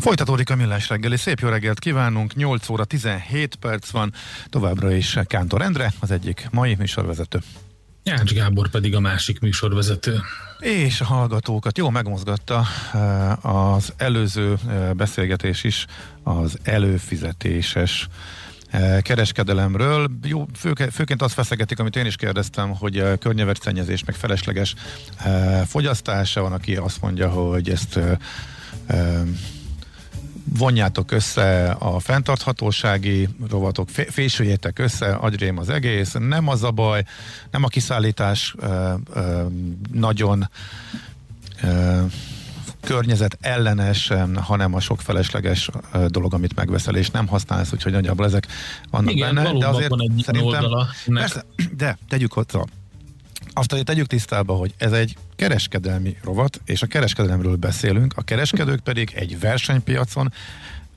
Folytatódik a millás reggeli. Szép jó reggelt kívánunk. 8 óra 17 perc van. Továbbra is Kántor Endre, az egyik mai műsorvezető. János Gábor pedig a másik műsorvezető. És a hallgatókat jó megmozgatta eh, az előző eh, beszélgetés is az előfizetéses eh, kereskedelemről. Jó, főként azt feszegetik, amit én is kérdeztem, hogy környevertszennyezés, meg felesleges fogyasztása van, aki azt mondja, hogy ezt vonjátok össze a fenntarthatósági rovatok, fésüljétek össze, agyrém az egész, nem az a baj, nem a kiszállítás ö, ö, nagyon ö, környezet ellenesen, hanem a sok felesleges dolog, amit megveszel, és nem használsz, úgyhogy nagyjából ezek vannak Igen, benne. De azért van egy szerintem, oldala, persze, de tegyük hozzá, azt azért tegyük tisztába, hogy ez egy kereskedelmi rovat, és a kereskedelemről beszélünk, a kereskedők pedig egy versenypiacon,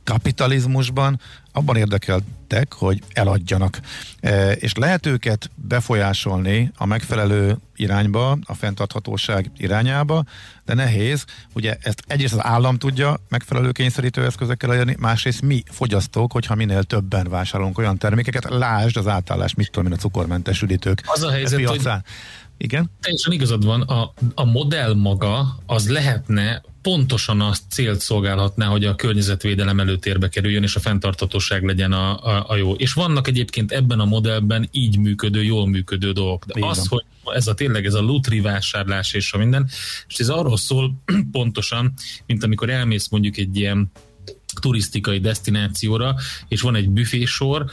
kapitalizmusban abban érdekeltek, hogy eladjanak. E, és lehet őket befolyásolni a megfelelő irányba, a fenntarthatóság irányába, de nehéz. Ugye ezt egyrészt az állam tudja megfelelő kényszerítő eszközökkel elérni, másrészt mi fogyasztók, hogyha minél többen vásárolunk olyan termékeket, lásd az átállás, mit tudom én, a cukormentes üdítők Az a helyzet, piacán. hogy igen? Teljesen igazad van, a, a modell maga az lehetne pontosan azt célt szolgálhatná, hogy a környezetvédelem előtérbe kerüljön, és a fenntartatóság legyen a, a, a jó. És vannak egyébként ebben a modellben így működő, jól működő dolgok. De Igen. az, hogy ez a tényleg ez a lutri vásárlás és a minden, és ez arról szól pontosan, mint amikor elmész mondjuk egy ilyen turisztikai destinációra, és van egy büfésor,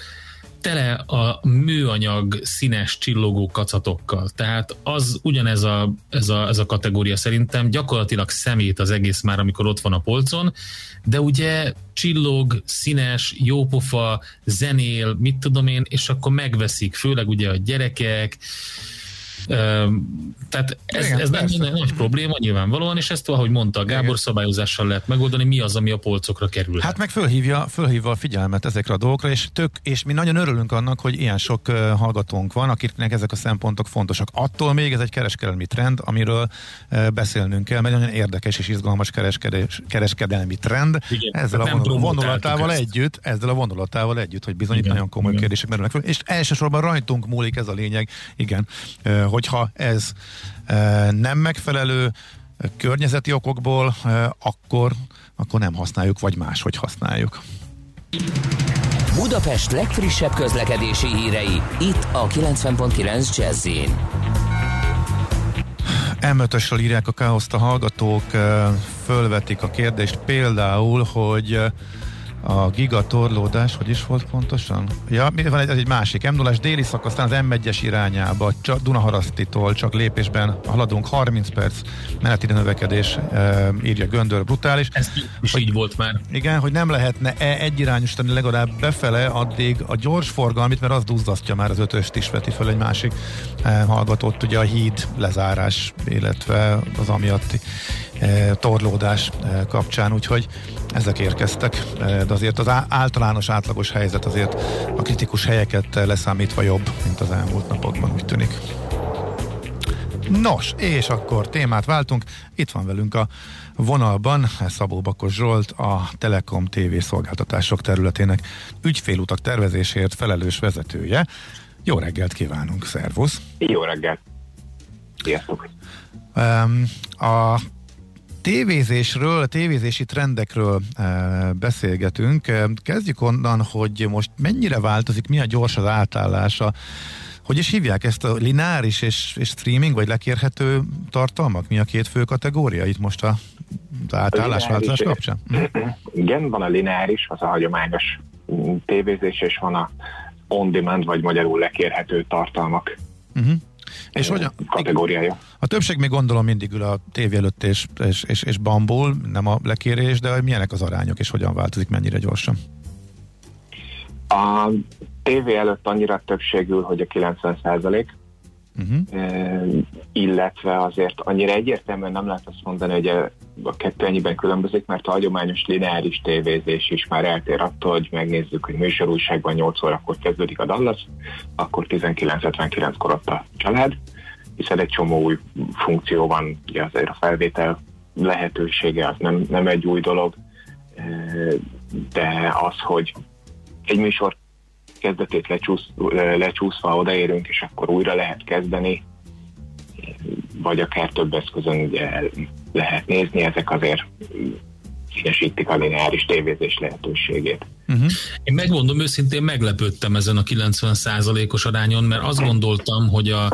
tele a műanyag színes csillogó kacatokkal. Tehát az ugyanez a, ez a, ez a kategória szerintem. Gyakorlatilag szemét az egész már, amikor ott van a polcon, de ugye csillog, színes, jópofa, zenél, mit tudom én, és akkor megveszik, főleg ugye a gyerekek, tehát ez, Igen, ez nem minden nagy probléma nyilvánvalóan, és ezt, ahogy mondta, Gábor Igen. szabályozással lehet megoldani, mi az, ami a polcokra kerül. Hát meg fölhívja, fölhívja a figyelmet ezekre a dolgokra, és, tök, és mi nagyon örülünk annak, hogy ilyen sok hallgatónk van, akiknek ezek a szempontok fontosak. Attól még ez egy kereskedelmi trend, amiről beszélnünk kell, mert nagyon érdekes és izgalmas kereskedelmi trend. Igen, ezzel a vonul, vonulatával együtt, ezzel a vonulatával együtt, hogy bizony Igen, nagyon komoly Igen. kérdések merülnek fel, és elsősorban rajtunk múlik ez a lényeg, igen, hogyha ez e, nem megfelelő e, környezeti okokból, e, akkor, akkor nem használjuk, vagy máshogy használjuk. Budapest legfrissebb közlekedési hírei, itt a 90.9 jazz M5-ösről írják a káoszt a hallgatók, fölvetik a kérdést például, hogy a gigatorlódás, hogy is volt pontosan? Ja, van egy, egy másik m 0 déli szakasztán az M1-es irányába, csak Dunaharasztitól csak lépésben haladunk 30 perc menetide növekedés, e, írja Göndör, brutális. Ez is hogy, így volt már. Igen, hogy nem lehetne e egyirányosítani legalább befele addig a gyors forgalmit, mert az duzzasztja már az ötöst is veti föl egy másik e, hallgatott, ugye a híd lezárás, illetve az amiatti e, torlódás e, kapcsán, úgyhogy ezek érkeztek, e, de azért az általános átlagos helyzet azért a kritikus helyeket leszámítva jobb, mint az elmúlt napokban, úgy tűnik. Nos, és akkor témát váltunk. Itt van velünk a vonalban Szabó Bakos Zsolt, a Telekom TV szolgáltatások területének ügyfélutak tervezésért felelős vezetője. Jó reggelt kívánunk, szervusz! Jó reggelt! Sziasztok! a tévézésről, tévézési trendekről e, beszélgetünk. Eh, kezdjük onnan, hogy most mennyire változik, mi a gyors az átállása hogy is hívják ezt a lineáris és, és streaming, vagy lekérhető tartalmak? Mi a két fő kategória itt most a, átállásváltozás kapcsán? Igen, van a lineáris, az a hagyományos tévézés, és van a on-demand, vagy magyarul lekérhető tartalmak. Uh-huh. És hogyan? Kategóriája. A többség még gondolom mindig ül a tévé előtt és, és, és, és bambul, nem a lekérés, de milyenek az arányok, és hogyan változik, mennyire gyorsan? A tévé előtt annyira többségül, hogy a 90 százalék, uh-huh. illetve azért annyira egyértelműen nem lehet azt mondani, hogy a kettő ennyiben különbözik, mert a hagyományos lineáris tévézés is már eltér attól, hogy megnézzük, hogy műsorúságban 8 órakor kezdődik a Dallas, akkor 19.59-kor ott a család, hiszen egy csomó új funkció van, ugye azért a felvétel lehetősége az nem, nem egy új dolog, de az, hogy egy műsor kezdetét lecsúsz, lecsúszva odaérünk, és akkor újra lehet kezdeni, vagy akár több eszközön ugye lehet nézni, ezek azért színesítik a lineáris tévézés lehetőségét. Uh-huh. Én megmondom őszintén, meglepődtem ezen a 90%-os arányon, mert azt gondoltam, hogy a,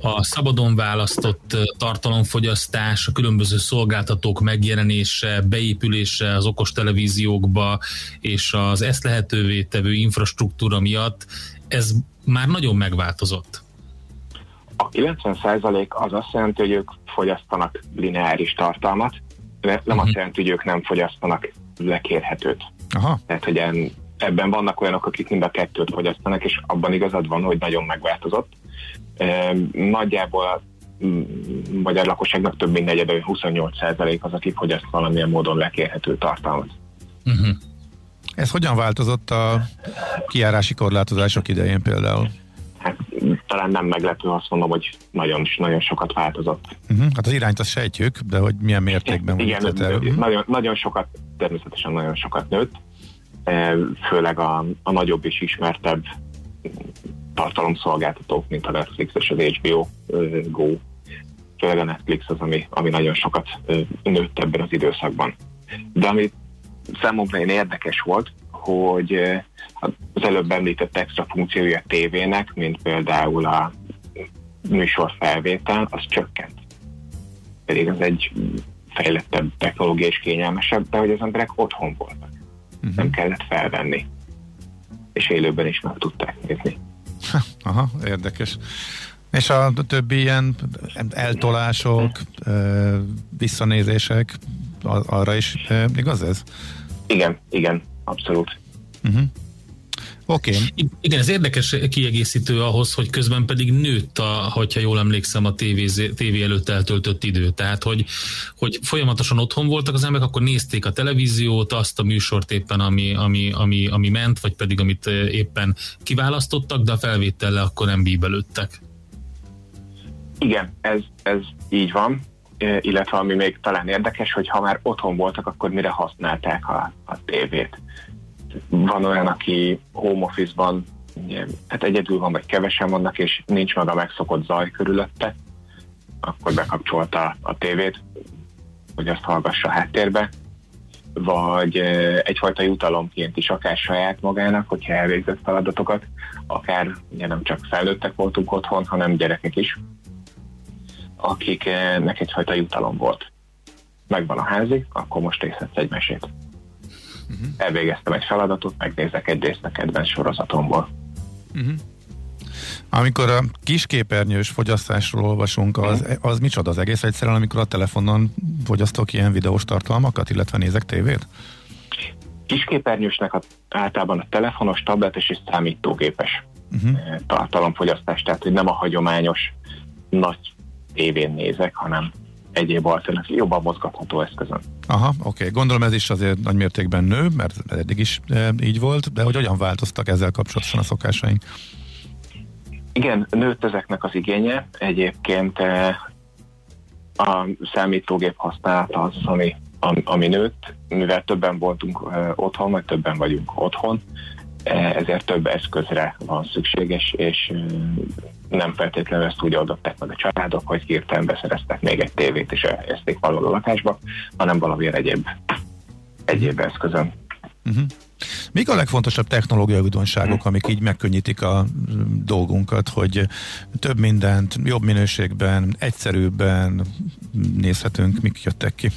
a szabadon választott tartalomfogyasztás, a különböző szolgáltatók megjelenése, beépülése az okos televíziókba és az ezt lehetővé tevő infrastruktúra miatt, ez már nagyon megváltozott. A 90% az azt jelenti, hogy ők fogyasztanak lineáris tartalmat, nem uh-huh. azt jelenti, hogy ők nem fogyasztanak lekérhetőt. Aha. Tehát, hogy en, ebben vannak olyanok, akik mind a kettőt fogyasztanak, és abban igazad van, hogy nagyon megváltozott. E, nagyjából a magyar lakosságnak több mint negyed, 28% az, aki fogyaszt valamilyen módon lekérhető tartalmat. Uh-huh. Ez hogyan változott a kiárási korlátozások idején például? Talán nem meglepő, azt mondom, hogy nagyon, nagyon sokat változott. Uh-huh. Hát az irányt azt sejtjük, de hogy milyen mértékben? Igen, uh-huh. nagyon, nagyon sokat, természetesen nagyon sokat nőtt, e, főleg a, a nagyobb és ismertebb tartalomszolgáltatók, mint a Netflix és az HBO Go. Főleg a Netflix az, ami, ami nagyon sokat nőtt ebben az időszakban. De ami számomra én érdekes volt, hogy az előbb említett extra funkciója tévének, mint például a műsorfelvétel, az csökkent. Pedig az egy fejlettebb technológia és kényelmesebb, de hogy az emberek otthon voltak. Uh-huh. Nem kellett felvenni. És élőben is meg tudták nézni. Aha, érdekes. És a többi ilyen eltolások, visszanézések, arra is igaz ez? Igen, igen, abszolút. Uh-huh. Oké. Okay. Igen, ez érdekes kiegészítő ahhoz, hogy közben pedig nőtt, a, hogyha jól emlékszem, a tévé, tévé előtt eltöltött idő. Tehát, hogy, hogy folyamatosan otthon voltak az emberek, akkor nézték a televíziót, azt a műsort éppen, ami, ami, ami, ami ment, vagy pedig amit éppen kiválasztottak, de a felvétellel akkor nem bíbelődtek. Igen, ez, ez így van illetve ami még talán érdekes, hogy ha már otthon voltak, akkor mire használták a, a tévét van olyan, aki home office-ban hát egyedül van, vagy kevesen vannak, és nincs meg a megszokott zaj körülötte, akkor bekapcsolta a tévét, hogy azt hallgassa háttérbe, vagy egyfajta jutalomként is, akár saját magának, hogyha elvégzett feladatokat, akár ugye nem csak felnőttek voltunk otthon, hanem gyerekek is, akiknek egyfajta jutalom volt. Megvan a házi, akkor most részletsz egy mesét uh-huh. elvégeztem egy feladatot, megnézek egy részt a kedvenc sorozatomból. Uh-huh. Amikor a kisképernyős fogyasztásról olvasunk, az, uh-huh. az micsoda az egész egyszerűen, amikor a telefonon fogyasztok ilyen videós tartalmakat, illetve nézek tévét? Kisképernyősnek a, általában a telefonos, tabletes és számítógépes uh-huh. tartalomfogyasztás, tehát hogy nem a hagyományos nagy tévén nézek, hanem egyéb alternatív, jobban mozgatható eszközön. Aha, oké. Okay. Gondolom ez is azért nagy mértékben nő, mert eddig is e, így volt, de hogy hogyan változtak ezzel kapcsolatban a szokásaink? Igen, nőtt ezeknek az igénye. Egyébként e, a számítógép használata az, ami, ami nőtt, mivel többen voltunk e, otthon, vagy többen vagyunk otthon, ezért több eszközre van szükséges, és nem feltétlenül ezt úgy oldották meg a családok, hogy hirtelen beszereztek még egy tévét és elhelyezték valahol a lakásba, hanem valamilyen egyéb, egyéb eszközön. Uh-huh. Mik a legfontosabb technológiai újdonságok, amik így megkönnyítik a dolgunkat, hogy több mindent jobb minőségben, egyszerűbben nézhetünk, mik jöttek ki?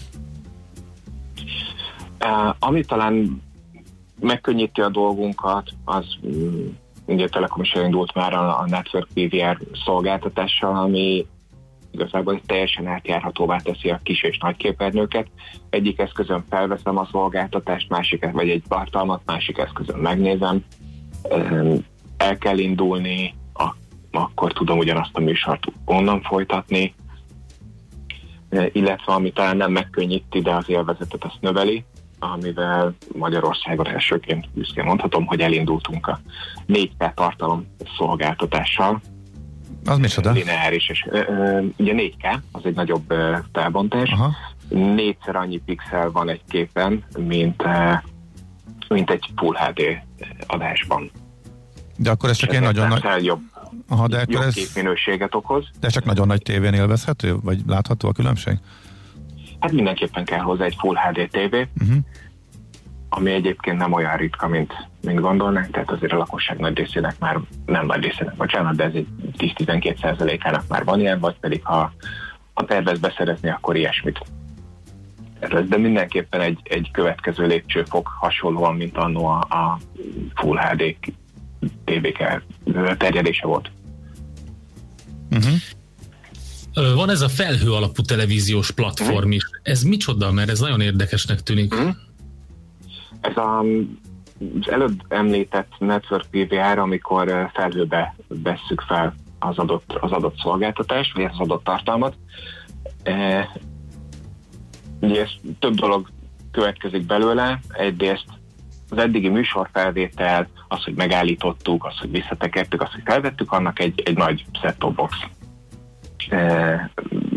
Uh, ami talán megkönnyíti a dolgunkat, az mm, ugye a Telekom is elindult már a, Network PVR szolgáltatással, ami igazából teljesen átjárhatóvá teszi a kis és nagy képernyőket. Egyik eszközön felveszem a szolgáltatást, másik vagy egy tartalmat, másik eszközön megnézem. el kell indulni, akkor tudom ugyanazt a műsort onnan folytatni, illetve ami talán nem megkönnyíti, de az élvezetet azt növeli, amivel Magyarországon elsőként büszkén mondhatom, hogy elindultunk a 4K tartalom szolgáltatással. Az micsoda? Lineáris, és ugye 4K, az egy nagyobb felbontás. Aha. Négyszer annyi pixel van egy képen, mint, mint egy Full HD adásban. De akkor ez csak egy nagyon nagy... Jobb, Aha, de jobb ez... képminőséget okoz. De csak nagyon nagy tévén élvezhető? Vagy látható a különbség? Hát mindenképpen kell hozzá egy Full HD TV, uh-huh. ami egyébként nem olyan ritka, mint, mint gondolnánk, tehát azért a lakosság nagy részének már, nem nagy részének, bocsánat, de ez egy 10-12 százalékának már van ilyen, vagy pedig ha, ha tervez beszerezni, akkor ilyesmit de mindenképpen egy, egy következő lépcsőfok hasonlóan, mint annó a, a Full HD tévék terjedése volt. Uh-huh. Van ez a felhő alapú televíziós platform uh-huh. is. Ez micsoda, mert ez nagyon érdekesnek tűnik. Uh-huh. Ez a, az előbb említett Network PVR, amikor felhőbe vesszük fel az adott, az adott szolgáltatást, vagy az adott tartalmat. E, ugye ez több dolog következik belőle. Egyrészt az eddigi műsorfelvétel, az, hogy megállítottuk, az, hogy visszatekertük, az, hogy felvettük, annak egy, egy nagy set-top box e,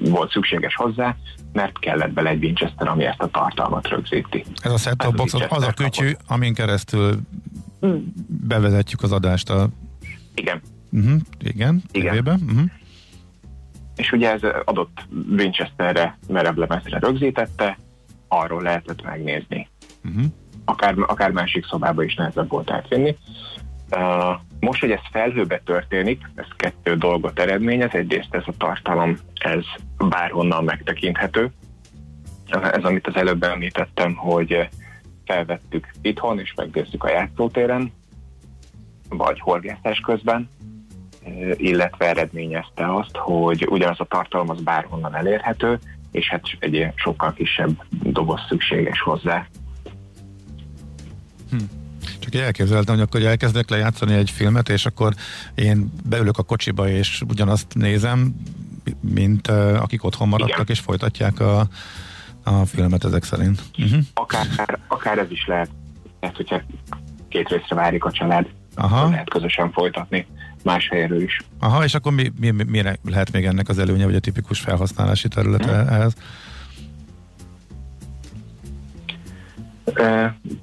volt szükséges hozzá, mert kellett bele egy Winchester, ami ezt a tartalmat rögzíti. Ez a set-top box az, az a kütyű, amin keresztül hmm. bevezetjük az adást a... Igen. Uh-huh, igen, igen. Uh-huh. És ugye ez adott Winchesterre, merevlemezre rögzítette, arról lehetett megnézni. Uh-huh akár, akár másik szobába is nehezebb volt átvinni. Most, hogy ez felhőbe történik, ez kettő dolgot eredményez. Egyrészt ez a tartalom, ez bárhonnan megtekinthető. Ez, amit az előbb említettem, hogy felvettük itthon, és megnézzük a játszótéren, vagy horgászás közben, illetve eredményezte azt, hogy ugyanaz a tartalom az bárhonnan elérhető, és hát egy sokkal kisebb doboz szükséges hozzá, Hm. Csak elképzeltem, hogy akkor elkezdek lejátszani egy filmet, és akkor én beülök a kocsiba, és ugyanazt nézem, mint uh, akik otthon maradtak, Igen. és folytatják a, a filmet ezek szerint. Uh-huh. Akár, akár ez is lehet, mert hogyha két részre várik a család, Aha. lehet közösen folytatni más helyről is. Aha, és akkor mi, mi, mi lehet még ennek az előnye, vagy a tipikus felhasználási területe hmm. ehhez?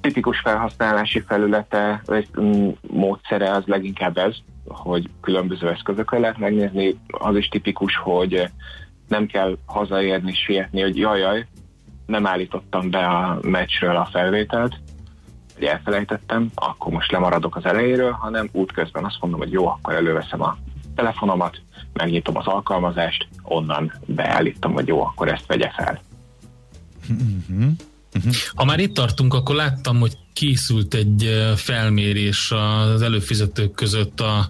Tipikus felhasználási felülete, vagy mm, módszere az leginkább ez, hogy különböző eszközökkel lehet megnézni. Az is tipikus, hogy nem kell hazaérni, sietni, hogy jaj, jaj, nem állítottam be a meccsről a felvételt, hogy elfelejtettem, akkor most lemaradok az elejéről, hanem útközben azt mondom, hogy jó, akkor előveszem a telefonomat, megnyitom az alkalmazást, onnan beállítom, hogy jó, akkor ezt vegye fel. Mm-hmm. Uh-huh. Ha már itt tartunk, akkor láttam, hogy készült egy felmérés az előfizetők között a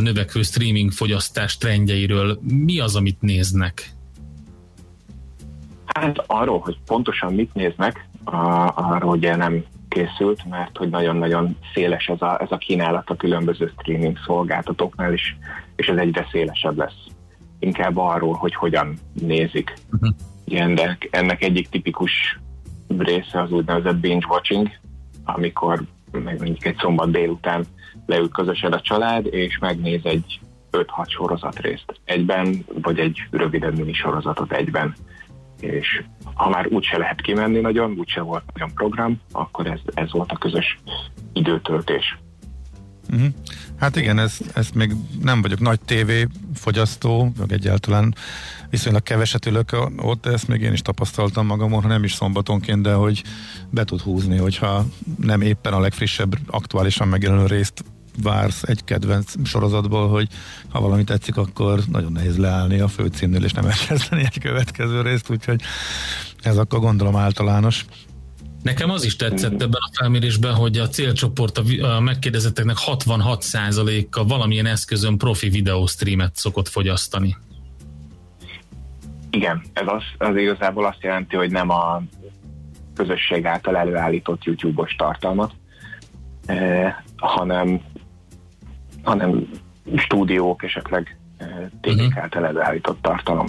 növekvő streaming fogyasztás trendjeiről. Mi az, amit néznek? Hát arról, hogy pontosan mit néznek, arról ugye nem készült, mert hogy nagyon-nagyon széles ez a, ez a kínálat a különböző streaming szolgáltatóknál is, és ez egyre szélesebb lesz. Inkább arról, hogy hogyan nézik. Uh-huh. ennek, ennek egyik tipikus része az úgynevezett binge watching, amikor meg mondjuk egy szombat délután leül közösen a család, és megnéz egy 5-6 sorozat részt egyben, vagy egy rövidebb mini sorozatot egyben. És ha már úgyse lehet kimenni nagyon, úgyse volt nagyon program, akkor ez, ez volt a közös időtöltés. Uh-huh. Hát igen, ez, ez még nem vagyok nagy tévé fogyasztó, meg egyáltalán viszonylag keveset ülök ott, de ezt még én is tapasztaltam magamon, ha nem is szombatonként, de hogy be tud húzni, hogyha nem éppen a legfrissebb, aktuálisan megjelenő részt vársz egy kedvenc sorozatból, hogy ha valami tetszik, akkor nagyon nehéz leállni a főcímnél, és nem elkezdeni egy következő részt, úgyhogy ez akkor gondolom általános. Nekem az is tetszett ebben a felmérésben, hogy a célcsoport a megkérdezetteknek 66%-a valamilyen eszközön profi videóstreamet szokott fogyasztani. Igen, ez az, az igazából azt jelenti, hogy nem a közösség által előállított YouTube-os tartalmat, hanem, hanem stúdiók, esetleg tévék uh-huh. által előállított tartalom.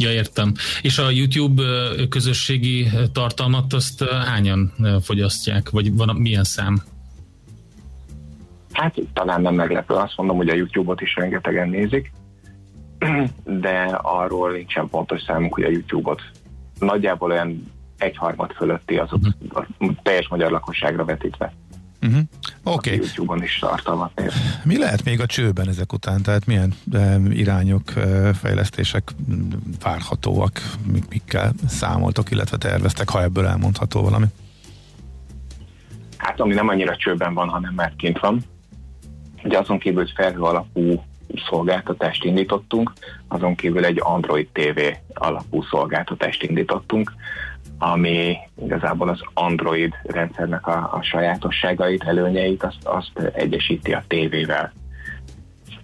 Ja, értem. És a YouTube közösségi tartalmat azt hányan fogyasztják, vagy van milyen szám? Hát talán nem meglepő, azt mondom, hogy a YouTube-ot is rengetegen nézik, de arról nincsen pontos számunk, hogy a YouTube-ot nagyjából olyan egyharmad fölötti az uh-huh. a teljes magyar lakosságra vetítve. Uh-huh. Oké. Okay. YouTube-on is tartalmat néz. Mi lehet még a csőben ezek után? Tehát milyen um, irányok, uh, fejlesztések várhatóak, mik, mikkel számoltok, illetve terveztek, ha ebből elmondható valami? Hát ami nem annyira csőben van, hanem már kint van. Ugye azon kívül, hogy felhő alapú szolgáltatást indítottunk, azon kívül egy Android TV alapú szolgáltatást indítottunk, ami igazából az Android rendszernek a, a sajátosságait, előnyeit, azt, azt egyesíti a tévével.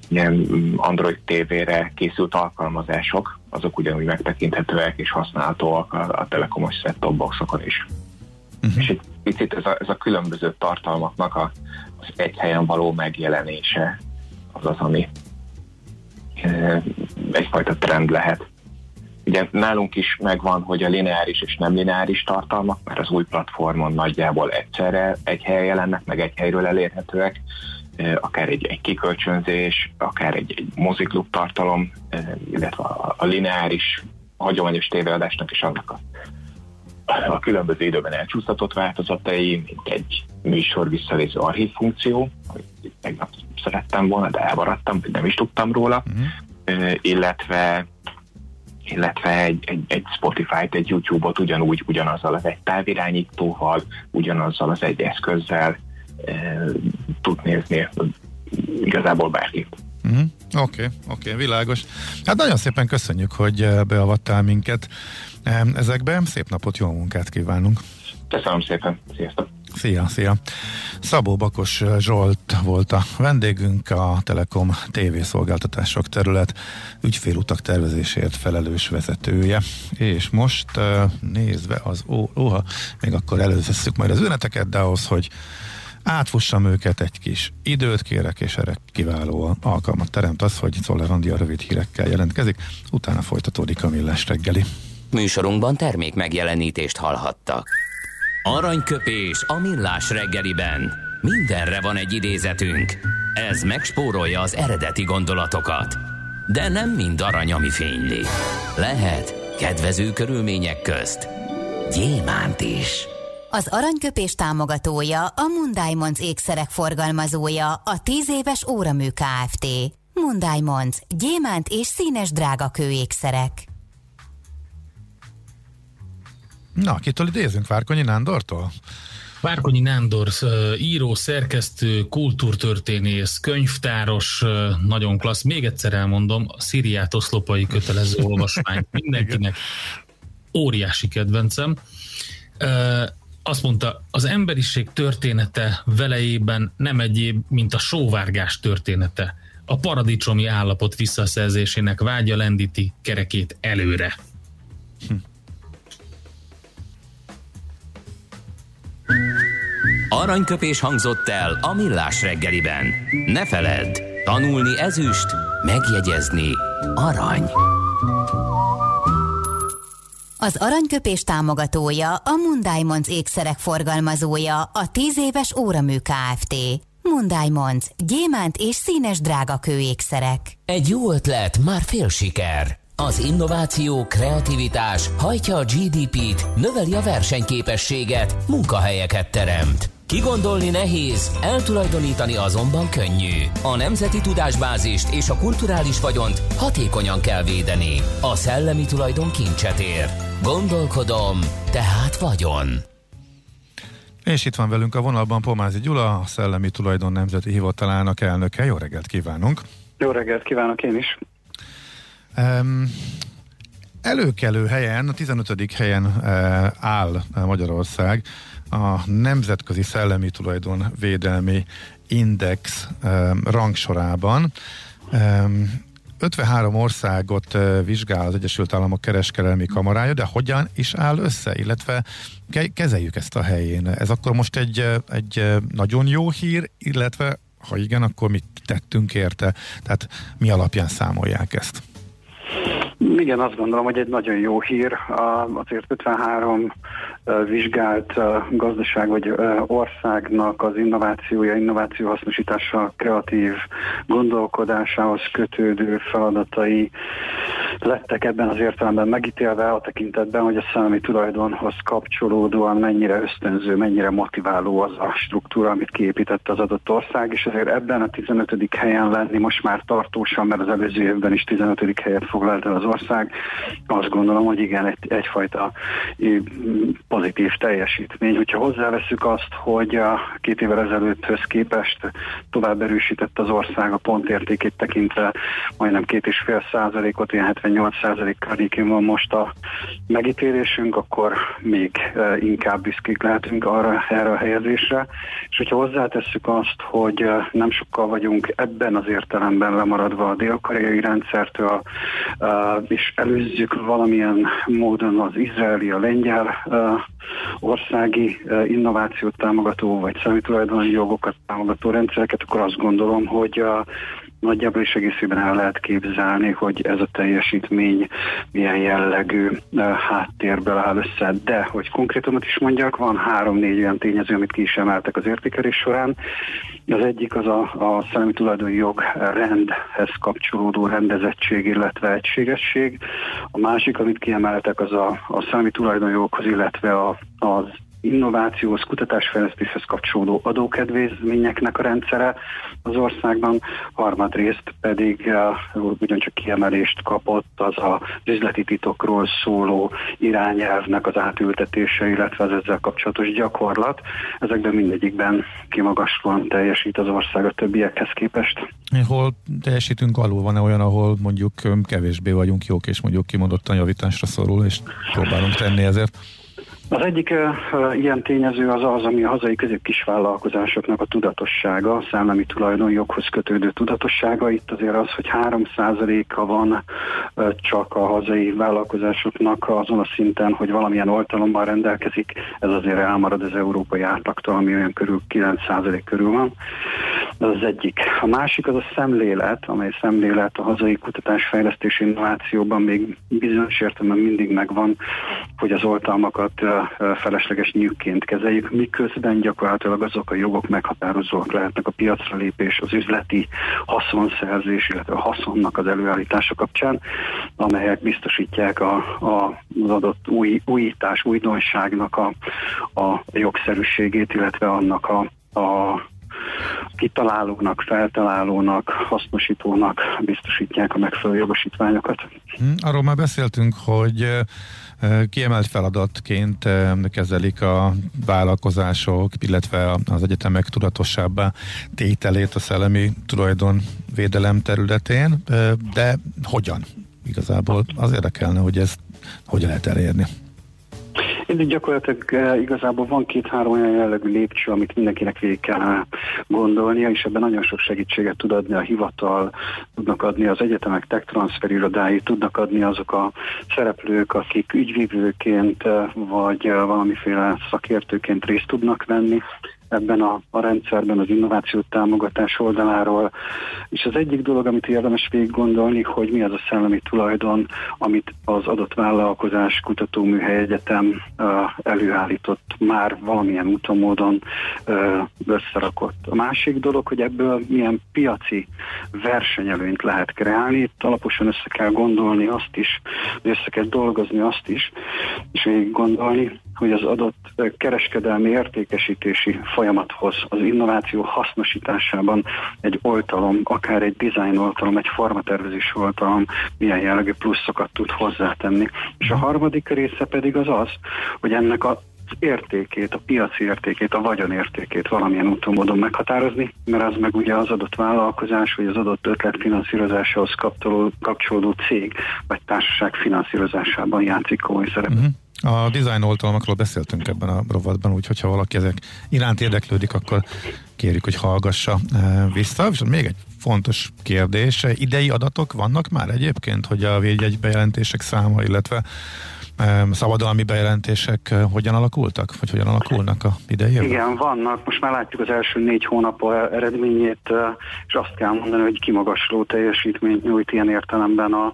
Ilyen Android TV-re készült alkalmazások, azok ugyanúgy megtekinthetőek és használhatóak a, a telekomos set-top boxokon is. Uh-huh. És egy picit ez a, ez a különböző tartalmaknak a, az egy helyen való megjelenése az az, ami e, egyfajta trend lehet. Ugye nálunk is megvan, hogy a lineáris és nem lineáris tartalmak, mert az új platformon nagyjából egyszerre egy helyen jelennek, meg egy helyről elérhetőek, akár egy, egy kikölcsönzés, akár egy, egy moziklub tartalom, illetve a, a lineáris hagyományos tévéadásnak is annak a, a különböző időben elcsúsztatott változatai, mint egy műsor visszaléző archív funkció, hogy tegnap szerettem volna, de elmaradtam, vagy nem is tudtam róla, uh-huh. illetve illetve egy, egy, egy Spotify-t, egy YouTube-ot ugyanúgy, ugyanazzal az egy távirányítóval, ugyanazzal az egy eszközzel e, tud nézni igazából bárki. Mhm. Oké, uh-huh. oké, okay, okay, világos. Hát nagyon szépen köszönjük, hogy eh, beavattál minket eh, ezekbe. Szép napot, jó munkát kívánunk! Köszönöm szépen, sziasztok! Szia, szia! Szabó Bakos Zsolt volt a vendégünk, a Telekom TV szolgáltatások terület ügyfélutak tervezésért felelős vezetője. És most nézve az ó, óha, még akkor elővesszük majd az ünneteket, de ahhoz, hogy átfussam őket, egy kis időt kérek, és erre kiváló alkalmat teremt az, hogy Zoller Andi a rövid hírekkel jelentkezik, utána folytatódik a millás reggeli. Műsorunkban termék megjelenítést hallhattak. Aranyköpés a millás reggeliben. Mindenre van egy idézetünk. Ez megspórolja az eredeti gondolatokat. De nem mind arany, ami fényli. Lehet kedvező körülmények közt gyémánt is. Az aranyköpés támogatója a Mundiamonds ékszerek forgalmazója a 10 éves óramű Kft. Mundiamonds gyémánt és színes drágakő ékszerek. Na, kitől idézünk? Várkonyi Nándortól? Várkonyi Nándor, író, szerkesztő, kultúrtörténész, könyvtáros, nagyon klassz. Még egyszer elmondom, a Szíriát oszlopai kötelező olvasmány mindenkinek. Óriási kedvencem. Azt mondta, az emberiség története velejében nem egyéb, mint a sóvárgás története. A paradicsomi állapot visszaszerzésének vágya lendíti kerekét előre. Hm. Aranyköpés hangzott el a millás reggeliben. Ne feledd, tanulni ezüst, megjegyezni arany. Az aranyköpés támogatója a Mundiamonds ékszerek forgalmazója a 10 éves óramű Kft. Mundiamonds gyémánt és színes drágakő ékszerek. Egy jó ötlet, már fél siker. Az innováció, kreativitás hajtja a GDP-t, növeli a versenyképességet, munkahelyeket teremt. Kigondolni nehéz, eltulajdonítani azonban könnyű. A nemzeti tudásbázist és a kulturális vagyont hatékonyan kell védeni. A szellemi tulajdon kincset ér. Gondolkodom, tehát vagyon. És itt van velünk a vonalban Pomázi Gyula, a Szellemi Tulajdon Nemzeti Hivatalának elnöke. Jó reggelt kívánunk! Jó reggelt kívánok én is! Um, előkelő helyen, a 15. helyen uh, áll Magyarország a Nemzetközi Szellemi Tulajdon Védelmi Index um, rangsorában. Um, 53 országot vizsgál az Egyesült Államok kereskedelmi kamarája, de hogyan is áll össze, illetve kezeljük ezt a helyén. Ez akkor most egy, egy nagyon jó hír, illetve ha igen, akkor mit tettünk érte? Tehát mi alapján számolják ezt? Igen, azt gondolom, hogy egy nagyon jó hír. Azért 53 vizsgált gazdaság vagy országnak az innovációja, innováció hasznosítása, kreatív gondolkodásához kötődő feladatai lettek ebben az értelemben megítélve a tekintetben, hogy a szellemi tulajdonhoz kapcsolódóan mennyire ösztönző, mennyire motiváló az a struktúra, amit kiépített az adott ország, és azért ebben a 15. helyen lenni most már tartósan, mert az előző évben is 15. helyet foglalt el az ország, azt gondolom, hogy igen, egy, egyfajta pozitív teljesítmény. Hogyha hozzáveszünk azt, hogy a két évvel ezelőtthöz képest tovább erősített az ország a pontértékét tekintve majdnem két és fél százalékot, ilyen 78 százalék környékén van most a megítélésünk, akkor még inkább büszkék lehetünk arra, erre a helyezésre. És hogyha hozzátesszük azt, hogy nem sokkal vagyunk ebben az értelemben lemaradva a dél-koreai rendszertől, és előzzük valamilyen módon az izraeli, a lengyel országi innovációt támogató, vagy személytulajdoni jogokat támogató rendszereket, akkor azt gondolom, hogy a nagyjából is egészében el lehet képzelni, hogy ez a teljesítmény milyen jellegű háttérből áll össze. De, hogy konkrétumot is mondjak, van három-négy olyan tényező, amit ki is emeltek az értékelés során. Az egyik az a, a szellemi tulajdoni jog rendhez kapcsolódó rendezettség, illetve egységesség. A másik, amit kiemeltek, az a, a szellemi tulajdonjoghoz, illetve a, az innovációhoz, kutatásfejlesztéshez kapcsolódó adókedvezményeknek a rendszere az országban, harmadrészt pedig uh, ugyancsak kiemelést kapott az a üzleti titokról szóló irányelvnek az átültetése, illetve az ezzel kapcsolatos gyakorlat. Ezekben mindegyikben kimagaslóan teljesít az ország a többiekhez képest. Hol teljesítünk alul? Van-e olyan, ahol mondjuk kevésbé vagyunk jók, és mondjuk kimondottan javításra szorul, és próbálunk tenni ezért? Az egyik uh, ilyen tényező az az, ami a hazai közép-kisvállalkozásoknak a tudatossága, a szellemi tulajdonjoghoz kötődő tudatossága. Itt azért az, hogy 3%-a van csak a hazai vállalkozásoknak azon a szinten, hogy valamilyen oltalommal rendelkezik, ez azért elmarad az európai átlagtól, ami olyan körül 9% körül van. Ez az egyik. A másik az a szemlélet, amely szemlélet a hazai kutatásfejlesztés innovációban még bizonyos értelemben mindig megvan, hogy az oltalmakat felesleges nyűkként kezeljük, miközben gyakorlatilag azok a jogok meghatározóak lehetnek a piacra lépés, az üzleti haszonszerzés, illetve a haszonnak az előállítása kapcsán, amelyek biztosítják a, a, az adott új, újítás, újdonságnak a, a jogszerűségét, illetve annak a, a kitalálónak, feltalálónak, hasznosítónak biztosítják a megfelelő jogosítványokat. Hm, arról már beszéltünk, hogy kiemelt feladatként kezelik a vállalkozások, illetve az egyetemek tudatosabbá tételét a szellemi tulajdonvédelem területén, de hogyan? Igazából az érdekelne, hogy ezt hogyan lehet elérni. Én gyakorlatilag eh, igazából van két-három olyan jellegű lépcső, amit mindenkinek végig kell gondolnia, és ebben nagyon sok segítséget tud adni a hivatal, tudnak adni az egyetemek tech transfer irodái, tudnak adni azok a szereplők, akik ügyvívőként eh, vagy eh, valamiféle szakértőként részt tudnak venni ebben a, a rendszerben az innováció támogatás oldaláról. És az egyik dolog, amit érdemes végig gondolni, hogy mi az a szellemi tulajdon, amit az adott vállalkozás, kutatóműhely egyetem előállított, már valamilyen úton, módon összerakott. A másik dolog, hogy ebből milyen piaci versenyelőnyt lehet kreálni. Itt alaposan össze kell gondolni azt is, össze kell dolgozni azt is, és végig gondolni, hogy az adott kereskedelmi értékesítési folyamathoz, az innováció hasznosításában egy oltalom, akár egy design oltalom, egy formatervezés oltalom milyen jellegű pluszokat tud hozzátenni. És a harmadik része pedig az az, hogy ennek a az értékét, a piaci értékét, a vagyon értékét valamilyen úton módon meghatározni, mert az meg ugye az adott vállalkozás, vagy az adott ötlet finanszírozásához kapcsolódó cég, vagy társaság finanszírozásában játszik komoly szerepet. Uh-huh. A design oltalmakról beszéltünk ebben a rovatban, úgyhogy ha valaki ezek iránt érdeklődik, akkor kérjük, hogy hallgassa vissza. És még egy fontos kérdés, idei adatok vannak már egyébként, hogy a védjegy bejelentések száma, illetve szabadalmi bejelentések hogyan alakultak, vagy hogyan alakulnak a idejében? Igen, vannak. Most már látjuk az első négy hónap eredményét, eh, és azt kell mondani, hogy kimagasló teljesítményt nyújt ilyen értelemben a,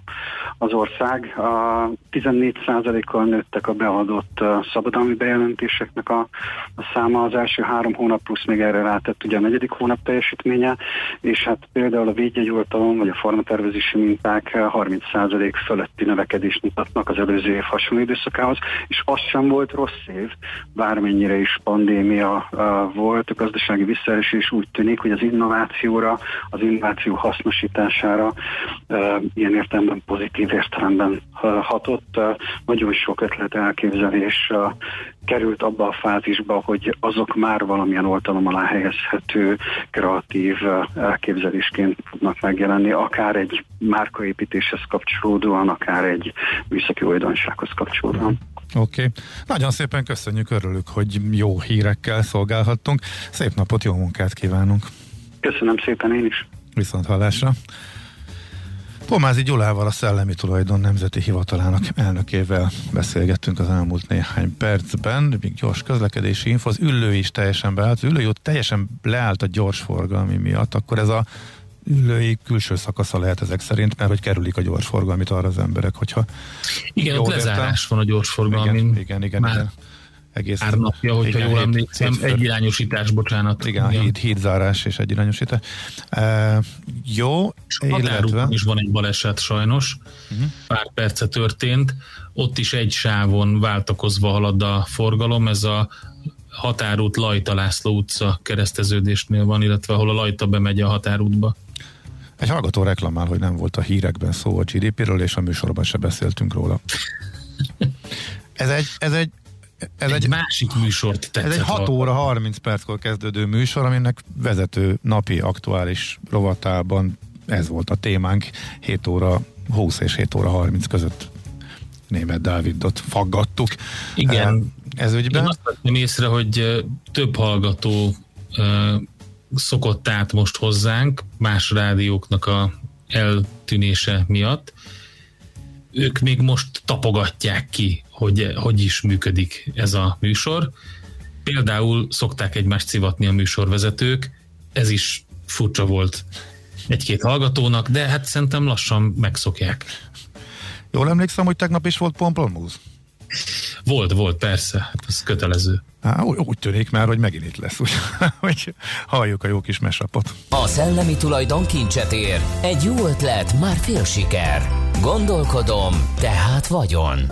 az ország. A 14%-kal nőttek a beadott szabadalmi bejelentéseknek a, a száma az első három hónap plusz még erre rátett ugye a negyedik hónap teljesítménye, és hát például a védjegyoltalom vagy a formatervezési minták 30% fölötti növekedést mutatnak az előző év hasonló hasonló időszakához, és az sem volt rossz év, bármennyire is pandémia volt, a gazdasági visszaesés úgy tűnik, hogy az innovációra, az innováció hasznosítására ilyen értelemben pozitív értelemben hatott. Nagyon sok ötlet elképzelés került abba a fázisba, hogy azok már valamilyen oltalom alá helyezhető kreatív elképzelésként tudnak megjelenni, akár egy márkaépítéshez kapcsolódóan, akár egy műszaki újdonsághoz kapcsolódóan. Oké. Okay. Nagyon szépen köszönjük, örülök, hogy jó hírekkel szolgálhattunk. Szép napot, jó munkát kívánunk. Köszönöm szépen én is. Viszont hallásra. Pomázi Gyulával, a Szellemi Tulajdon Nemzeti Hivatalának elnökével beszélgettünk az elmúlt néhány percben. Még gyors közlekedési info, az üllő is teljesen beállt. Az ülői teljesen leállt a gyors forgalmi miatt, akkor ez a ülői külső szakasza lehet ezek szerint, mert hogy kerülik a gyorsforgalmit arra az emberek, hogyha Igen, ott lezárás van a gyorsforgalmin. Igen, igen, igen. Már igen. Egész pár napja, hogyha igen, jól emlékszem, egyirányosítás, bocsánat. Igen, igen. Híd, hídzárás és egyirányosítás. E, jó, és illetve... is van egy baleset sajnos, uh-huh. pár perce történt, ott is egy sávon váltakozva halad a forgalom, ez a határút Lajta László utca kereszteződésnél van, illetve ahol a Lajta bemegy a határútba. Egy hallgató reklamál, hogy nem volt a hírekben szó a GDP-ről, és a műsorban se beszéltünk róla. Ez egy, ez egy ez egy, egy másik műsort tetszett. Ez egy 6 óra 30 perckor kezdődő műsor, aminek vezető napi aktuális rovatában ez volt a témánk. 7 óra 20 és 7 óra 30 között német Dávidot faggattuk. Igen. Ez ügyben. Én azt vettem észre, hogy több hallgató szokott át most hozzánk más rádióknak a eltűnése miatt. Ők még most tapogatják ki, hogy hogy is működik ez a műsor. Például szokták egymást szivatni a műsorvezetők, ez is furcsa volt egy-két hallgatónak, de hát szerintem lassan megszokják. Jól emlékszem, hogy tegnap is volt Pomplomúz? Volt, volt, persze. Ez kötelező. Há, úgy tűnik már, hogy megint itt lesz, hogy halljuk a jó kis mesapot. A szellemi tulajdon kincset ér. Egy jó ötlet, már fél siker. Gondolkodom, tehát vagyon.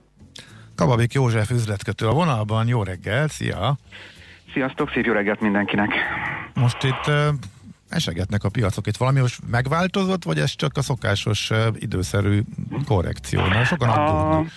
Kababik József üzletkötő a vonalban. Jó reggel, szia! Sziasztok, szép jó reggelt mindenkinek! Most itt uh, esegetnek a piacok. Itt valami most megváltozott, vagy ez csak a szokásos uh, időszerű korrekció? Mert sokan aggódnak.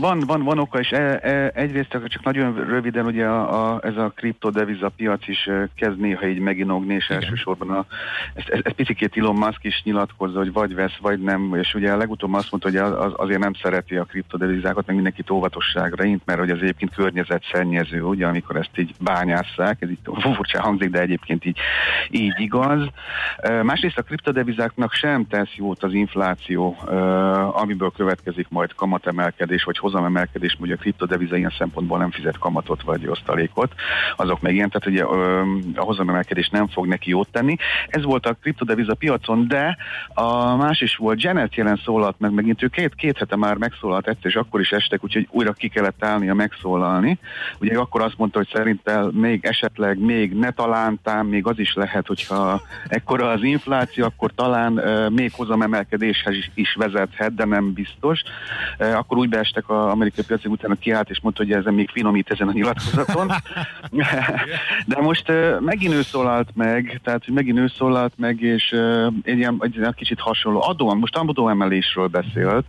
Van, van, van oka, és e, e, egyrészt csak nagyon röviden ugye a, a, ez a kriptodeviza piac is e, kezd néha így meginogni, és Igen. elsősorban a, ezt, ezt, ezt picikét Elon Musk is nyilatkozza, hogy vagy vesz, vagy nem, és ugye legutóbb azt mondta, hogy az, azért nem szereti a kriptodevizákat, meg mindenkit óvatosságra int, mert hogy az egyébként környezetszennyező, ugye, amikor ezt így bányásszák, ez így furcsa hangzik, de egyébként így, így igaz. E, másrészt a kriptodevizáknak sem tesz jót az infláció, e, amiből következik majd kamatemelkedés, vagy hozamemelkedés, hogy a kriptodeviza ilyen szempontból nem fizet kamatot vagy osztalékot, azok meg ilyen, tehát ugye a hozamemelkedés nem fog neki jót tenni. Ez volt a kriptodeviza piacon, de a más is volt, Janet jelen szólalt meg, megint ő két, két hete már megszólalt egyszer, és akkor is estek, úgyhogy újra ki kellett állnia megszólalni. Ugye akkor azt mondta, hogy szerintem még esetleg, még ne talántám, még az is lehet, hogyha ekkora az infláció, akkor talán uh, még hozamemelkedéshez is, is vezethet, de nem biztos. Uh, akkor úgy beestek a amerikai piacig utána kiállt és mondta, hogy ezen még finomít ezen a nyilatkozaton. De most megint ő szólalt meg, tehát hogy megint ő szólalt meg, és egy ilyen egy kicsit hasonló adó, most adóemelésről beszélt,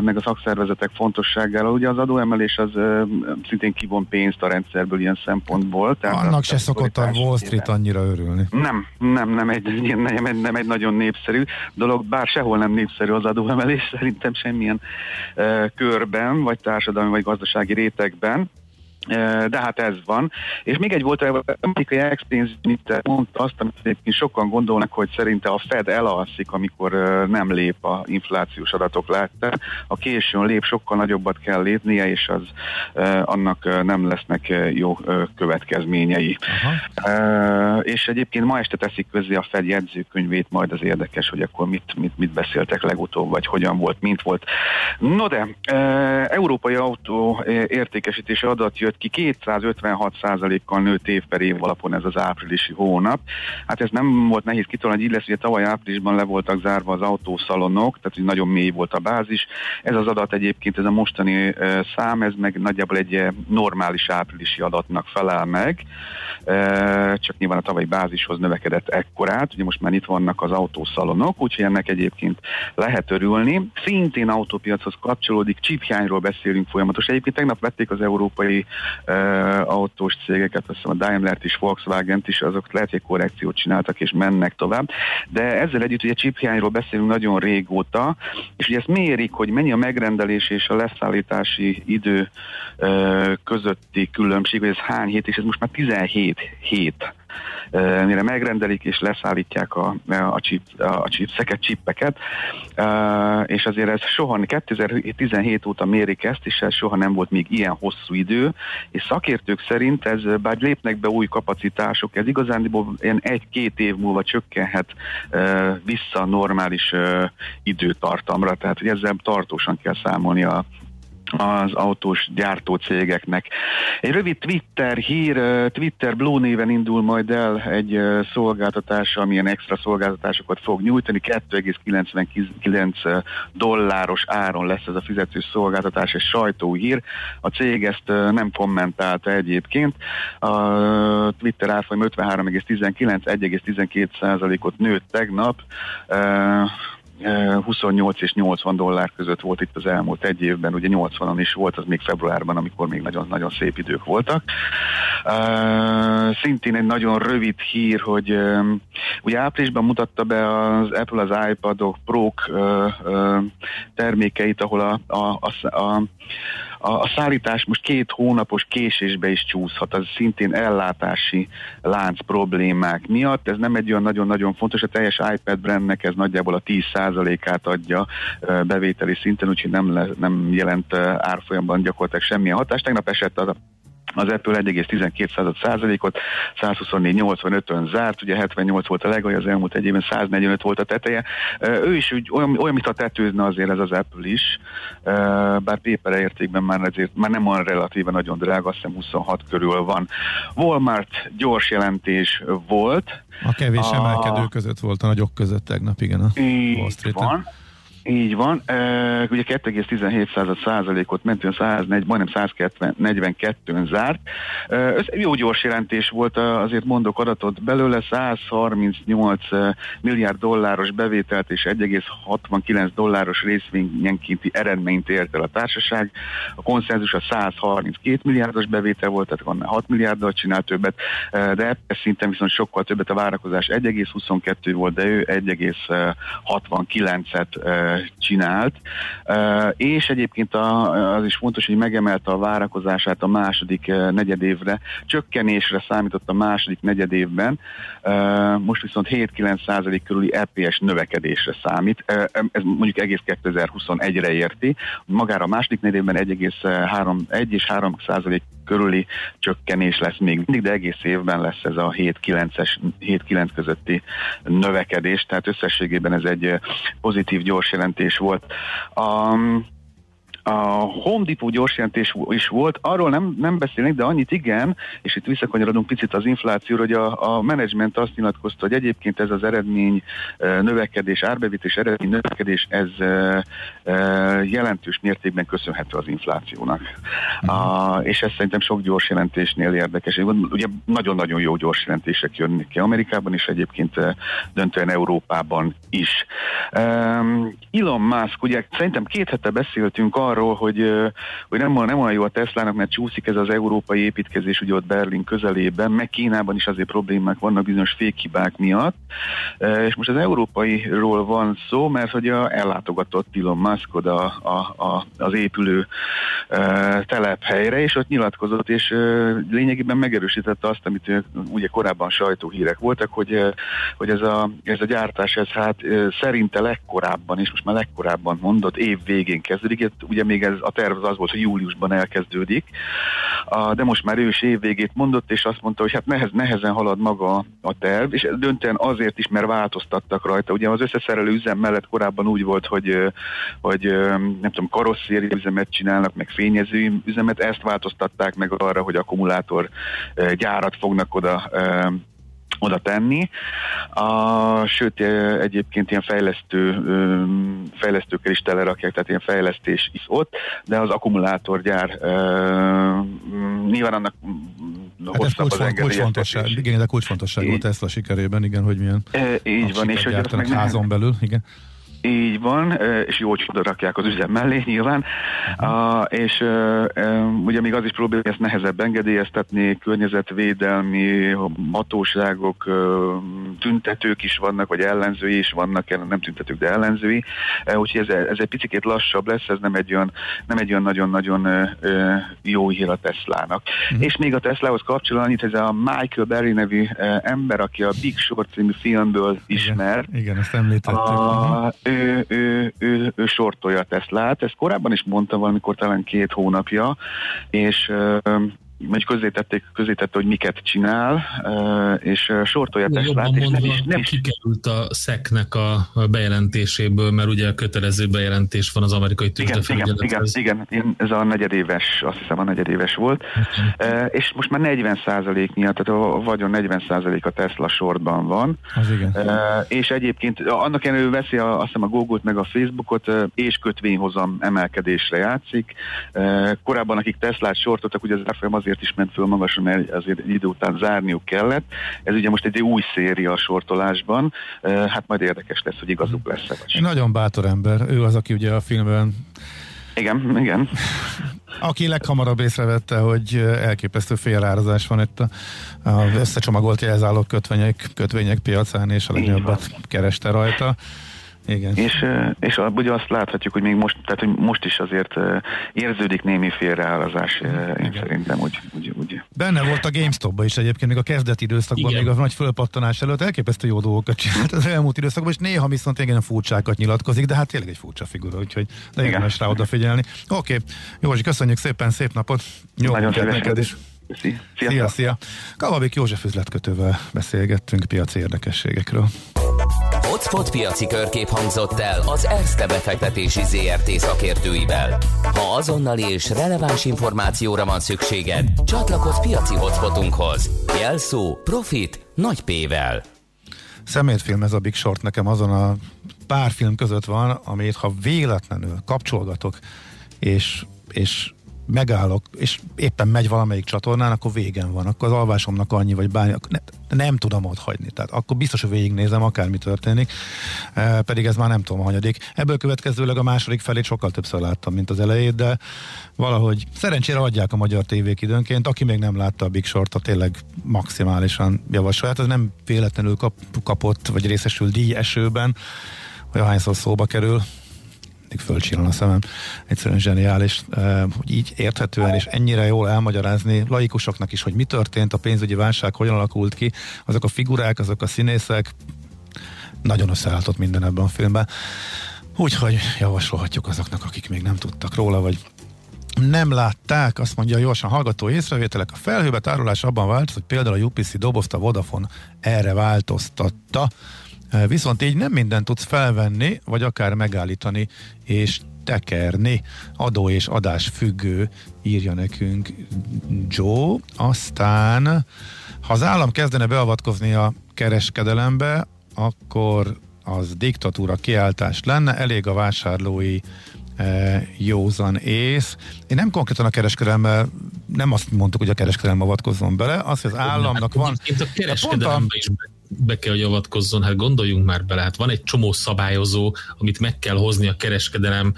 meg a szakszervezetek fontosságáról. Ugye az adóemelés az szintén kivon pénzt a rendszerből ilyen szempontból. Tehát Annak se szokott a Wall Street annyira örülni. Nem, nem, nem egy, nem, nem egy nagyon népszerű dolog, bár sehol nem népszerű az adóemelés, szerintem semmilyen uh, körben, vagy társadalmi, vagy gazdasági rétegben. De hát ez van. És még egy volt, amerikai ex mondta azt, amit egyébként sokan gondolnak, hogy szerinte a Fed elalszik, amikor nem lép a inflációs adatok látta. A későn lép, sokkal nagyobbat kell lépnie, és az annak nem lesznek jó következményei. Aha. És egyébként ma este teszik közé a Fed jegyzőkönyvét, majd az érdekes, hogy akkor mit, mit, mit beszéltek legutóbb, vagy hogyan volt, mint volt. No de, európai autó értékesítési adat jött jött ki, 256%-kal nőtt év per év alapon ez az áprilisi hónap. Hát ez nem volt nehéz hogy így lesz, ugye tavaly áprilisban le voltak zárva az autószalonok, tehát hogy nagyon mély volt a bázis. Ez az adat egyébként, ez a mostani szám, ez meg nagyjából egy normális áprilisi adatnak felel meg, csak nyilván a tavalyi bázishoz növekedett ekkorát, ugye most már itt vannak az autószalonok, úgyhogy ennek egyébként lehet örülni. Szintén autópiachoz kapcsolódik, csiphiányról beszélünk folyamatosan. Egyébként tegnap vették az európai autós cégeket, azt hiszem a Daimler-t is, Volkswagen-t is, azok lehet, hogy korrekciót csináltak és mennek tovább. De ezzel együtt ugye chiphiányról beszélünk nagyon régóta, és ugye ezt mérik, hogy mennyi a megrendelés és a leszállítási idő közötti különbség, hogy ez hány hét, és ez most már 17 hét mire megrendelik és leszállítják a, a, chip, a chipseket, chippeket, és azért ez soha, 2017 óta mérik ezt, és ez soha nem volt még ilyen hosszú idő, és szakértők szerint ez, bár lépnek be új kapacitások, ez igazán ilyen egy-két év múlva csökkenhet vissza normális időtartamra, tehát hogy ezzel tartósan kell számolni a, az autós gyártó cégeknek. Egy rövid Twitter hír, Twitter Blue néven indul majd el egy szolgáltatás, amilyen extra szolgáltatásokat fog nyújtani. 2,99 dolláros áron lesz ez a fizető szolgáltatás, egy sajtóhír. A cég ezt nem kommentálta egyébként. A Twitter árfolyam 53,19, 1,12 százalékot nőtt tegnap 28 és 80 dollár között volt itt az elmúlt egy évben, ugye 80-an is volt, az még februárban, amikor még nagyon-nagyon szép idők voltak. Uh, szintén egy nagyon rövid hír, hogy uh, ugye áprilisban mutatta be az Apple az iPadok Pro-k uh, uh, termékeit, ahol a, a, a, a a, a szállítás most két hónapos késésbe is csúszhat, az szintén ellátási lánc problémák miatt. Ez nem egy olyan nagyon-nagyon fontos, a teljes iPad brandnek ez nagyjából a 10%-át adja bevételi szinten, úgyhogy nem, le, nem jelent árfolyamban gyakorlatilag semmilyen hatást. Tegnap esett a az Apple 1,12 százalékot, 124-85-ön zárt, ugye 78 volt a legalja, az elmúlt egy évben 145 volt a teteje. Ő is úgy, olyan, olyan mint a tetőzne azért ez az Apple is, bár paper értékben már azért már nem olyan relatíve nagyon drága, azt hiszem 26 körül van. Walmart gyors jelentés volt. A kevés a... emelkedő között volt a nagyok között tegnap, igen, a Wall Street-en. Van. Így van. E, ugye 2,17 százalékot mentően 104, majdnem 142-n zárt. E, ez jó gyors jelentés volt, azért mondok adatot belőle, 138 milliárd dolláros bevételt és 1,69 dolláros részvényenkénti eredményt ért el a társaság. A konszenzus a 132 milliárdos bevétel volt, tehát van 6 milliárddal csinál többet, de ebben szinten viszont sokkal többet a várakozás 1,22 volt, de ő 1,69-et csinált, és egyébként az is fontos, hogy megemelte a várakozását a második negyedévre, csökkenésre számított a második negyedévben, most viszont 7-9 körüli EPS növekedésre számít, ez mondjuk egész 2021-re érti, magára a második negyedében 1,3 és 3 százalék körüli csökkenés lesz még mindig, de egész évben lesz ez a 7-9-es, 7-9 közötti növekedés, tehát összességében ez egy pozitív gyors jelentés volt. A, A Home Depot gyorsjelentés is volt, arról nem, nem beszélnek, de annyit igen, és itt visszakanyarodunk picit az inflációra, hogy a, a menedzsment azt nyilatkozta, hogy egyébként ez az eredmény növekedés, árbevités eredmény növekedés, ez jelentős mértékben köszönhető az inflációnak. A, és ez szerintem sok gyors jelentésnél érdekes. Ugye nagyon-nagyon jó gyors jelentések jönnek ki Amerikában, és egyébként döntően Európában is. Elon Musk, ugye szerintem két hete beszéltünk arról, hogy, hogy nem, nem olyan jó a Teslának, mert csúszik ez az európai építkezés ugye ott Berlin közelében, meg Kínában is azért problémák vannak bizonyos fékhibák miatt, és most az európairól van szó, mert hogy a, ellátogatott Elon Musk oda a, a, az épülő telephelyre, és ott nyilatkozott, és lényegében megerősítette azt, amit ugye korábban sajtóhírek voltak, hogy, hogy ez, a, ez a gyártás, ez hát szerinte legkorábban, és most már legkorábban mondott, év végén kezdődik, ugye még ez a terv az, volt, hogy júliusban elkezdődik, de most már ő is év végét mondott, és azt mondta, hogy hát nehez, nehezen halad maga a terv, és döntően azért is, mert változtattak rajta. Ugye az összeszerelő üzem mellett korábban úgy volt, hogy, hogy nem tudom, karosszéri üzemet csinálnak, meg fényező üzemet, ezt változtatták meg arra, hogy akkumulátor gyárat fognak oda oda tenni. A, sőt, egyébként ilyen fejlesztő, fejlesztőkkel is telerakják, tehát ilyen fejlesztés is ott, de az akkumulátorgyár nyilván annak hát hosszabb az kulcsfontosság, igen, de kulcsfontosság volt Tesla sikerében, igen, hogy milyen e, így van, és hogy meg házon belül, igen. Így van, és jó csoda rakják az üzem mellé nyilván, uh, és uh, ugye még az is probléma, hogy ezt nehezebb engedélyeztetni, környezetvédelmi hatóságok, uh, tüntetők is vannak, vagy ellenzői is vannak, nem tüntetők, de ellenzői, úgyhogy ez, ez egy picit lassabb lesz, ez nem egy olyan, nem egy olyan nagyon-nagyon jó hír a Teslának. Uh-huh. És még a Teslahoz kapcsolatban itt ez a Michael Berry nevű ember, aki a Big Short című filmből ismer. Igen, igen ezt említettük. Uh, ő, ő, ő, ő sortolja a Teslát. Ezt korábban is mondtam valamikor talán két hónapja, és vagy közzétették, közzétette, hogy miket csinál, és sortolja Teslát. És nem, is, nem kikerült a SZEC-nek a bejelentéséből, mert ugye kötelező bejelentés van az amerikai tőzsdefelügyelethez. Igen, igen, igen, ez a negyedéves, azt hiszem a negyedéves volt. Okay. És most már 40% miatt, tehát a vagyon 40% a Tesla sortban van. Az igen. És egyébként annak ellenőre veszi a, azt hiszem a Google-t meg a Facebookot, és kötvényhozam emelkedésre játszik. Korábban, akik Teslát sortoltak, ugye az árfolyam azért is ment föl magasan, mert azért idő után zárniuk kellett. Ez ugye most egy új széria a sortolásban, hát majd érdekes lesz, hogy igazuk lesz Egy nagyon bátor ember, ő az, aki ugye a filmben igen, igen. Aki leghamarabb észrevette, hogy elképesztő félárazás van itt a, a összecsomagolt jelzálók kötvények, kötvények piacán, és a legjobbet kereste rajta. Igen. És, és ugye azt láthatjuk, hogy még most, tehát hogy most is azért érződik némi félreállazás, én Igen. szerintem úgy, úgy, úgy. Benne volt a GameStop-ba is egyébként, még a kezdeti időszakban, Igen. még a nagy fölpattanás előtt elképesztő jó dolgokat csinált az elmúlt időszakban, és néha viszont igen furcsákat nyilatkozik, de hát tényleg egy furcsa figura, úgyhogy de érdemes rá odafigyelni. Oké, okay. Józsi, köszönjük szépen, szép napot! Jó Nagyon neked is! Szia, szia! szia. Kalabik József üzletkötővel beszélgettünk piaci érdekességekről. Hotspot piaci körkép hangzott el az Erste befektetési ZRT szakértőivel. Ha azonnali és releváns információra van szükséged, csatlakozz piaci hotspotunkhoz. Jelszó Profit nagy P-vel. Szemétfilm ez a Big Short nekem azon a pár film között van, amit ha véletlenül kapcsolgatok, és, és megállok, és éppen megy valamelyik csatornán, akkor végen van, akkor az alvásomnak annyi, vagy bármi, ne, nem tudom ott hagyni. Tehát akkor biztos, hogy végignézem, akármi történik, e, pedig ez már nem tudom a hanyadik. Ebből következőleg a második felét sokkal többször láttam, mint az elejét, de valahogy szerencsére adják a magyar tévék időnként, aki még nem látta a Big Short-a, tényleg maximálisan javasolja. Ez nem véletlenül kap, kapott, vagy részesül díj esőben, hogy ahányszor szóba kerül, mindig fölcsillan a szemem. Egyszerűen zseniális, eh, hogy így érthetően és ennyire jól elmagyarázni laikusoknak is, hogy mi történt, a pénzügyi válság hogyan alakult ki, azok a figurák, azok a színészek, nagyon összeálltott minden ebben a filmben. Úgyhogy javasolhatjuk azoknak, akik még nem tudtak róla, vagy nem látták, azt mondja gyorsan hallgató észrevételek, a felhőbe tárolás abban vált, hogy például a UPC dobozta Vodafone erre változtatta. Viszont így nem mindent tudsz felvenni, vagy akár megállítani, és tekerni. Adó és adás függő, írja nekünk Joe. Aztán, ha az állam kezdene beavatkozni a kereskedelembe, akkor az diktatúra kiáltás lenne, elég a vásárlói e, józan ész. Én nem konkrétan a kereskedelemmel, nem azt mondtuk, hogy a kereskedelem avatkozzon bele, az, hogy az államnak hát, van... a kereskedelemben a... is be kell, hogy avatkozzon, hát gondoljunk már bele, hát van egy csomó szabályozó, amit meg kell hozni a kereskedelem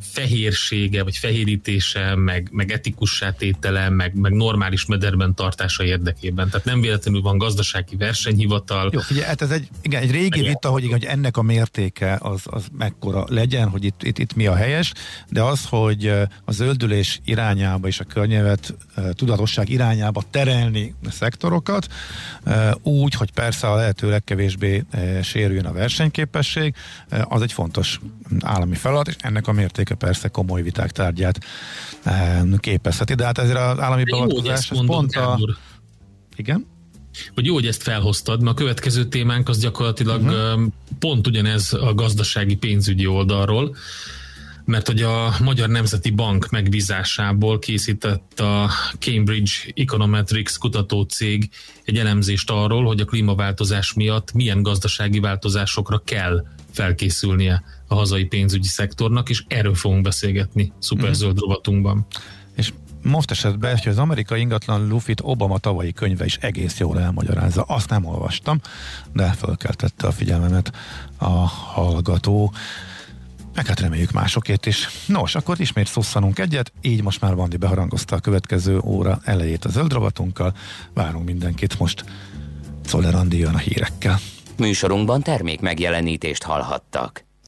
fehérsége, vagy fehérítése, meg, meg etikussá tétele, meg, meg normális mederben tartása érdekében. Tehát nem véletlenül van gazdasági versenyhivatal. Jó, figyelj, hát ez egy, igen, egy régi vita, hogy, igen, hogy ennek a mértéke az, az mekkora legyen, hogy itt, itt, itt mi a helyes, de az, hogy a zöldülés irányába és a környezet tudatosság irányába terelni a szektorokat, úgy, hogy persze a lehető legkevésbé sérüljön a versenyképesség, az egy fontos állami feladat, és ennek a mértéke persze komoly viták tárgyát képezheti, de hát ezért az állami beavatkozás pont a... Igen? Hogy jó, hogy ezt felhoztad, mert a következő témánk az gyakorlatilag uh-huh. pont ugyanez a gazdasági pénzügyi oldalról, mert hogy a Magyar Nemzeti Bank megbízásából készített a Cambridge Econometrics kutatócég egy elemzést arról, hogy a klímaváltozás miatt milyen gazdasági változásokra kell felkészülnie a hazai pénzügyi szektornak, és erről fogunk beszélgetni szuperzöld mm. rovatunkban. És most esetben, hogy az amerikai ingatlan Lufit Obama tavalyi könyve is egész jól elmagyarázza. Azt nem olvastam, de fölkeltette a figyelmemet a hallgató. Meg hát reméljük másokért is. Nos, akkor ismét szusszanunk egyet, így most már Bandi beharangozta a következő óra elejét a zöld rovatunkkal. Várunk mindenkit most. Szoller Andi jön a hírekkel. Műsorunkban termék megjelenítést hallhattak.